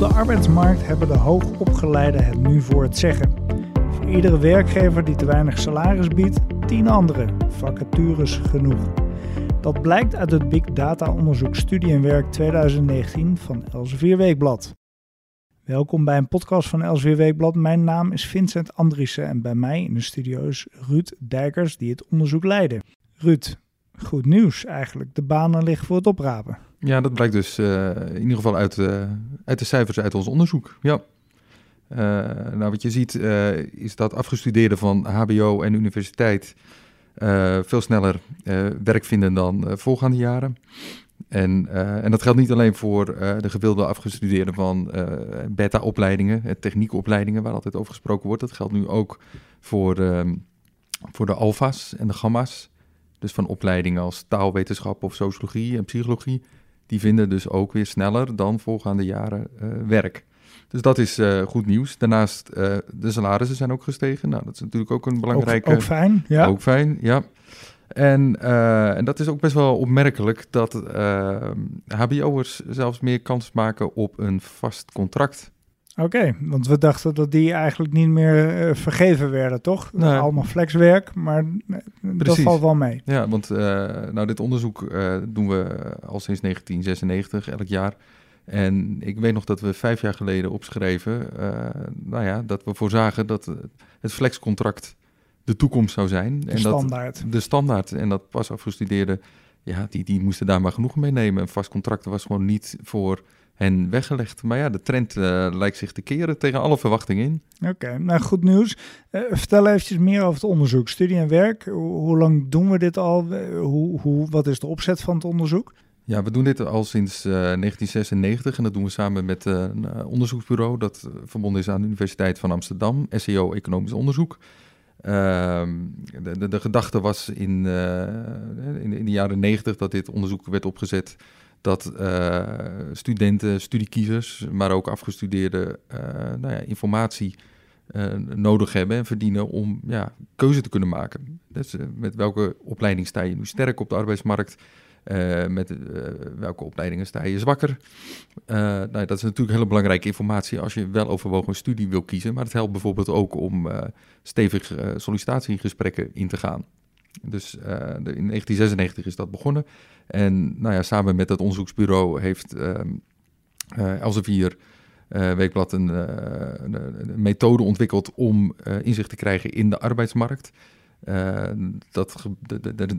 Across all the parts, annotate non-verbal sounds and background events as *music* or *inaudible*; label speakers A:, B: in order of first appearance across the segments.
A: de arbeidsmarkt hebben de hoogopgeleiden het nu voor het zeggen. Voor iedere werkgever die te weinig salaris biedt, tien andere. Vacatures genoeg. Dat blijkt uit het Big Data onderzoek Studie en Werk 2019 van Elsevier Weekblad. Welkom bij een podcast van Elsevier Weekblad. Mijn naam is Vincent Andriessen en bij mij in de studio is Ruud Dijkers die het onderzoek leidde. Ruud, goed nieuws eigenlijk. De banen liggen voor het oprapen.
B: Ja, dat blijkt dus uh, in ieder geval uit, uh, uit de cijfers uit ons onderzoek. Ja. Uh, nou, wat je ziet is dat afgestudeerden van HBO en universiteit veel sneller werk vinden dan voorgaande jaren. En, en dat geldt niet alleen voor de gewilde afgestudeerden van beta-opleidingen, techniekopleidingen, waar altijd over gesproken wordt. Dat geldt nu ook voor, ehm, voor de alfa's en de gamma's. Dus van opleidingen als taalwetenschap of sociologie en psychologie die vinden dus ook weer sneller dan voorgaande jaren uh, werk. Dus dat is uh, goed nieuws. Daarnaast, uh, de salarissen zijn ook gestegen. Nou, dat is natuurlijk ook een belangrijke...
A: Ook, ook fijn, ja.
B: Ook fijn, ja. En, en dat is ook best wel opmerkelijk dat hbo'ers zelfs meer kans maken op een vast contract.
A: Oké, want we dachten dat die eigenlijk niet meer uh, vergeven werden, toch? Nee. Allemaal flexwerk, maar dat valt wel mee.
B: Ja, want uh, nou, dit onderzoek uh, doen we al sinds 1996, elk jaar. En ik weet nog dat we vijf jaar geleden opschreven, nou ja, dat we voorzagen dat het flexcontract de toekomst zou zijn.
A: De
B: en
A: standaard.
B: Dat, de standaard. En dat pas afgestudeerden, ja, die, die moesten daar maar genoeg mee nemen. Een vast contract was gewoon niet voor en weggelegd. Maar ja, de trend uh, lijkt zich te keren tegen alle verwachtingen in.
A: Oké, nou goed nieuws. Uh, vertel eventjes meer over het onderzoek. Studie en werk, hoe, hoe lang doen we dit al? Hoe, hoe, wat is de opzet van het onderzoek?
B: Ja, we doen dit al sinds uh, 1996 en dat doen we samen met een onderzoeksbureau dat verbonden is aan de Universiteit van Amsterdam, SEO Economisch Onderzoek. Ehm, de, de, de, gedachte was in, in, in, de jaren 90 dat dit onderzoek werd opgezet dat uh, studenten, studiekiezers, maar ook afgestudeerde uh, nou ja, informatie uh, nodig hebben en verdienen om ja, keuze te kunnen maken. Dus, met welke opleiding sta je nu sterk op de arbeidsmarkt? met welke opleidingen sta je zwakker? nou, dat is natuurlijk hele belangrijke informatie als je wel overwogen een studie wil kiezen. Maar het helpt bijvoorbeeld ook om stevig sollicitatiegesprekken in te gaan. Dus de, in 1996 is dat begonnen. En nou ja, samen met dat onderzoeksbureau heeft uh, uh, Elsevier uh, Weekblad een, een, methode ontwikkeld om inzicht te krijgen in de arbeidsmarkt. dat,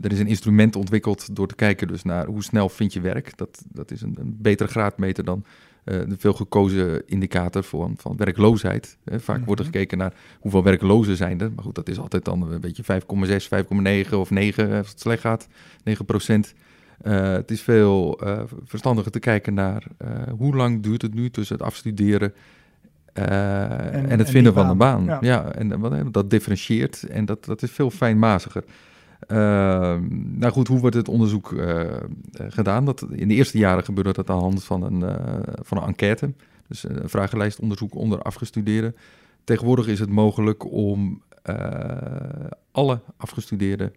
B: er is een instrument ontwikkeld door te kijken dus naar hoe snel vind je werk. Dat, dat is een, een betere graadmeter dan de veel gekozen indicator van, van werkloosheid. Hè. Vaak mm wordt er mhm. gekeken naar hoeveel werklozen zijn er. Maar goed, dat is altijd dan een beetje 5,6, 5,9 of 9 als het slecht gaat, 9 procent. Uh, het is veel uh, verstandiger te kijken naar hoe lang duurt het nu tussen het afstuderen en, en, het vinden van een baan. Ja, ja en dat differentieert en dat, dat is veel fijnmaziger. Uh, nou goed, hoe wordt het onderzoek uh, gedaan? Dat, in de eerste jaren gebeurde dat aan de hand van een, uh, van een enquête. Dus een vragenlijstonderzoek onder afgestudeerden. Tegenwoordig is het mogelijk om alle afgestudeerden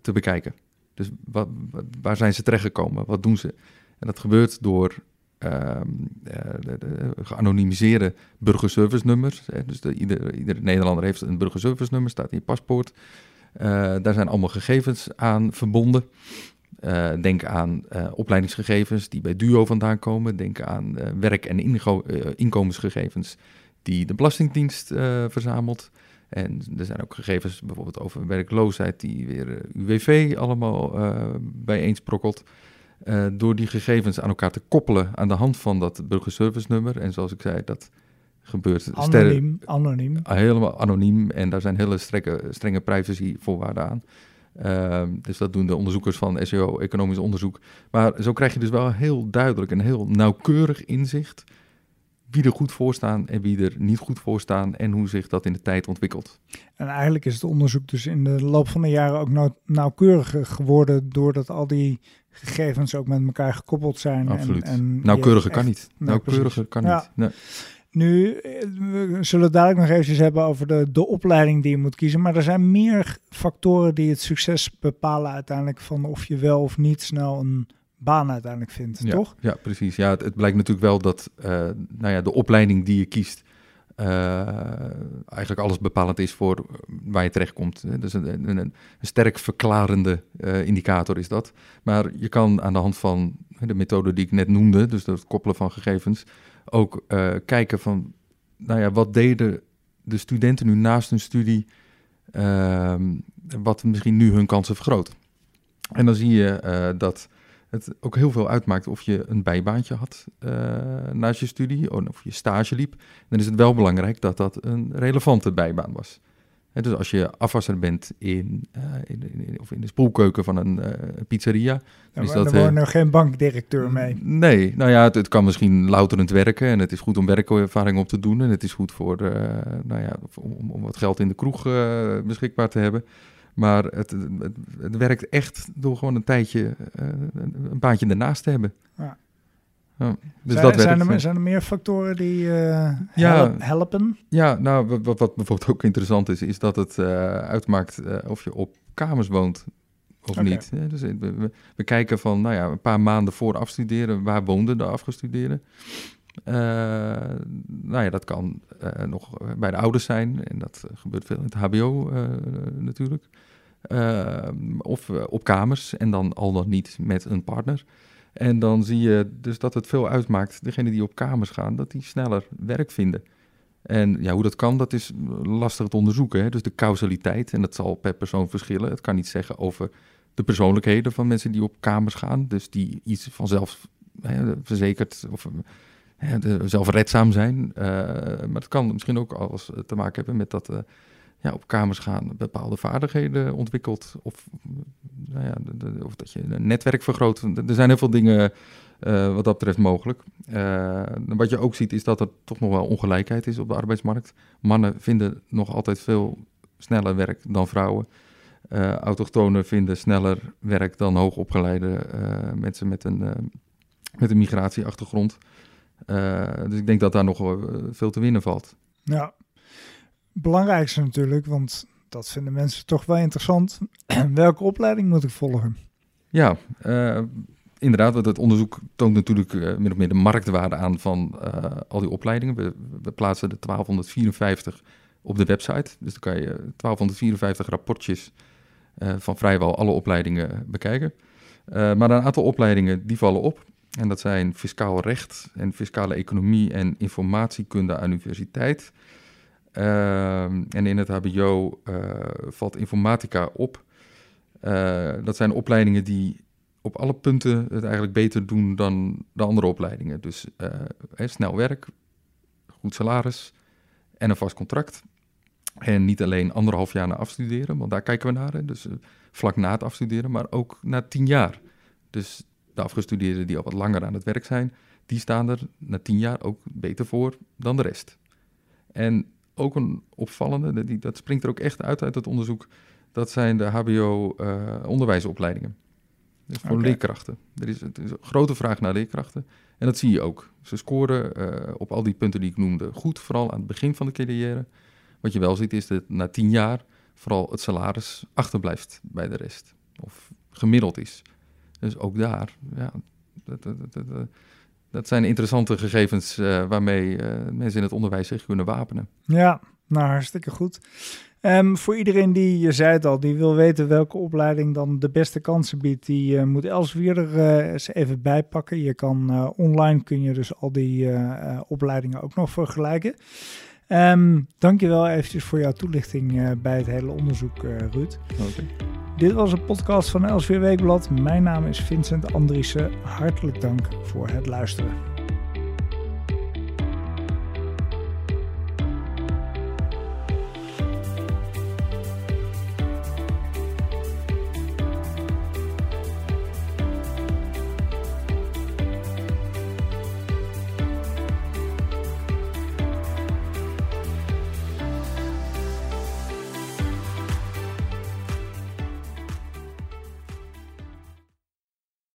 B: te, bekijken. Dus wat, waar zijn ze terechtgekomen? Wat doen ze? En dat gebeurt door ehm, de geanonimiseerde burgerservice nummers. Dus de, ieder, ieder Nederlander heeft een burgerservice nummer, staat in je paspoort. Uh, daar zijn allemaal gegevens aan verbonden. Uh, denk aan uh, opleidingsgegevens die bij DUO vandaan komen. Denk aan werk- en inkomensgegevens die de Belastingdienst verzamelt. En er zijn ook gegevens bijvoorbeeld over werkloosheid die weer UWV allemaal bijeensprokkelt. door die gegevens aan elkaar te koppelen aan de hand van dat burgerservice nummer. En zoals ik zei, dat gebeurt.
A: Anoniem, anoniem.
B: Helemaal anoniem en daar zijn hele strenge, strenge privacyvoorwaarden aan. Uh, dus dat doen de onderzoekers van SEO, economisch onderzoek. Maar zo krijg je dus wel heel duidelijk en heel nauwkeurig inzicht wie er goed voor staan en wie er niet goed voor staan en hoe zich dat in de tijd ontwikkelt.
A: En eigenlijk is het onderzoek dus in de loop van de jaren ook nauw, nauwkeuriger geworden doordat al die gegevens ook met elkaar gekoppeld zijn.
B: Absoluut. En, en nauwkeuriger kan niet. Nauwkeuriger kan niet. Nee.
A: Nu, eh, we zullen het dadelijk nog eventjes hebben over de, de opleiding die je moet kiezen. Maar er zijn meer factoren die het succes bepalen uiteindelijk van of je wel of niet snel een baan uiteindelijk vindt,
B: ja,
A: toch?
B: Ja, precies. Ja, het, het, blijkt natuurlijk wel dat uh, nou ja, de opleiding die je kiest uh, eigenlijk alles bepalend is voor waar je terechtkomt. Dus een, een, een sterk verklarende uh, indicator is dat. Maar je kan aan de hand van de methode die ik net noemde, dus het koppelen van gegevens, ook uh, kijken van, nou ja, wat deden de studenten nu naast hun studie, wat misschien nu hun kansen vergroot. En dan zie je dat het ook heel veel uitmaakt of je een bijbaantje had uh, naast je studie, of je stage liep. Dan is het wel belangrijk dat dat een relevante bijbaan was. He, dus als je afwasser bent in, uh, in, in, of in de spoelkeuken van een uh, pizzeria.
A: Ja,
B: is
A: dat, er wordt geen bankdirecteur mee.
B: Nee, nou ja, het, het, kan misschien louterend werken en het is goed om werkervaring op te doen. En het is goed voor, nou ja, om, om, wat geld in de kroeg beschikbaar te hebben. Maar het, het, het, werkt echt door gewoon een tijdje een baantje ernaast te hebben.
A: Ja.
B: Ja, dus
A: zijn,
B: dat
A: zijn, er, zijn er meer factoren die uh,
B: Ja.
A: help- helpen?
B: Ja, nou, wat, wat bijvoorbeeld ook interessant is, is dat het uh, uitmaakt uh, of je op kamers woont of niet. Dus we, kijken van, nou ja, een paar maanden voor afstuderen, waar woonden de afgestudeerden? Nou ja, dat kan nog bij de ouders zijn en dat gebeurt veel in het HBO natuurlijk. of op kamers en dan al dan niet met een partner. En dan zie je dus dat het veel uitmaakt, degenen die op kamers gaan, dat die sneller werk vinden. En ja, hoe dat kan, dat is lastig te onderzoeken. Hè? Dus de causaliteit, en dat zal per persoon verschillen. Het kan niet zeggen over de persoonlijkheden van mensen die op kamers gaan. Dus die iets vanzelf hè, verzekerd of hè, zelfredzaam zijn. Uh, maar het kan misschien ook alles te maken hebben met dat uh, ja, op kamers gaan bepaalde vaardigheden ontwikkelt. Of, nou ja, de, of dat je een netwerk vergroot. Er zijn heel veel dingen uh, wat dat betreft mogelijk. Uh, wat je ook ziet is dat er toch nog wel ongelijkheid is op de arbeidsmarkt. Mannen vinden nog altijd veel sneller werk dan vrouwen. Uh, autochtonen vinden sneller werk dan hoogopgeleide mensen met een, met een migratieachtergrond. dus ik denk dat daar nog veel te winnen valt.
A: Ja, belangrijkste natuurlijk, want dat vinden mensen toch wel interessant. *clears throat* Welke opleiding moet ik volgen?
B: Ja, uh, inderdaad, het onderzoek toont natuurlijk uh, min of meer de marktwaarde aan van uh, al die opleidingen. We, we, plaatsen de 1254 op de website. Dus dan kan je 1254 rapportjes van vrijwel alle opleidingen bekijken. maar een aantal opleidingen die vallen op. En dat zijn fiscaal recht en fiscale economie en informatiekunde aan universiteit. Uh, en in het HBO uh, valt informatica op. Uh, dat zijn opleidingen die op alle punten het eigenlijk beter doen dan de andere opleidingen. Dus hè, snel werk, goed salaris en een vast contract. En niet alleen anderhalf jaar na afstuderen, want daar kijken we naar. Hè. Dus vlak na het afstuderen, maar ook na tien jaar. Dus de afgestudeerden die al wat langer aan het werk zijn, die staan er na tien jaar ook beter voor dan de rest. En ook een opvallende, die, dat springt er ook echt uit uit het onderzoek, dat zijn de HBO-onderwijsopleidingen. Uh, dus voor okay. leerkrachten. Er is, er is, een grote vraag naar leerkrachten. En dat zie je ook. Ze scoren uh, op al die punten die ik noemde goed, vooral aan het begin van de carrière. Wat je wel ziet is dat na tien jaar vooral het salaris achterblijft bij de rest. Of gemiddeld is. Dus ook daar, ja, dat, dat, dat, dat zijn interessante gegevens uh, waarmee uh, mensen in het onderwijs zich kunnen wapenen.
A: Ja, nou hartstikke goed. Um, voor iedereen die, je zei het al, die wil weten welke opleiding dan de beste kansen biedt, die uh, moet Elsevier er eens even bijpakken. Je kan online kun je dus al die opleidingen ook nog vergelijken. Um, dankjewel eventjes voor jouw toelichting bij het hele onderzoek, Ruud.
B: Okay.
A: Dit was een podcast van Elsevier Weekblad. Mijn naam is Vincent Andriessen. Hartelijk dank voor het luisteren.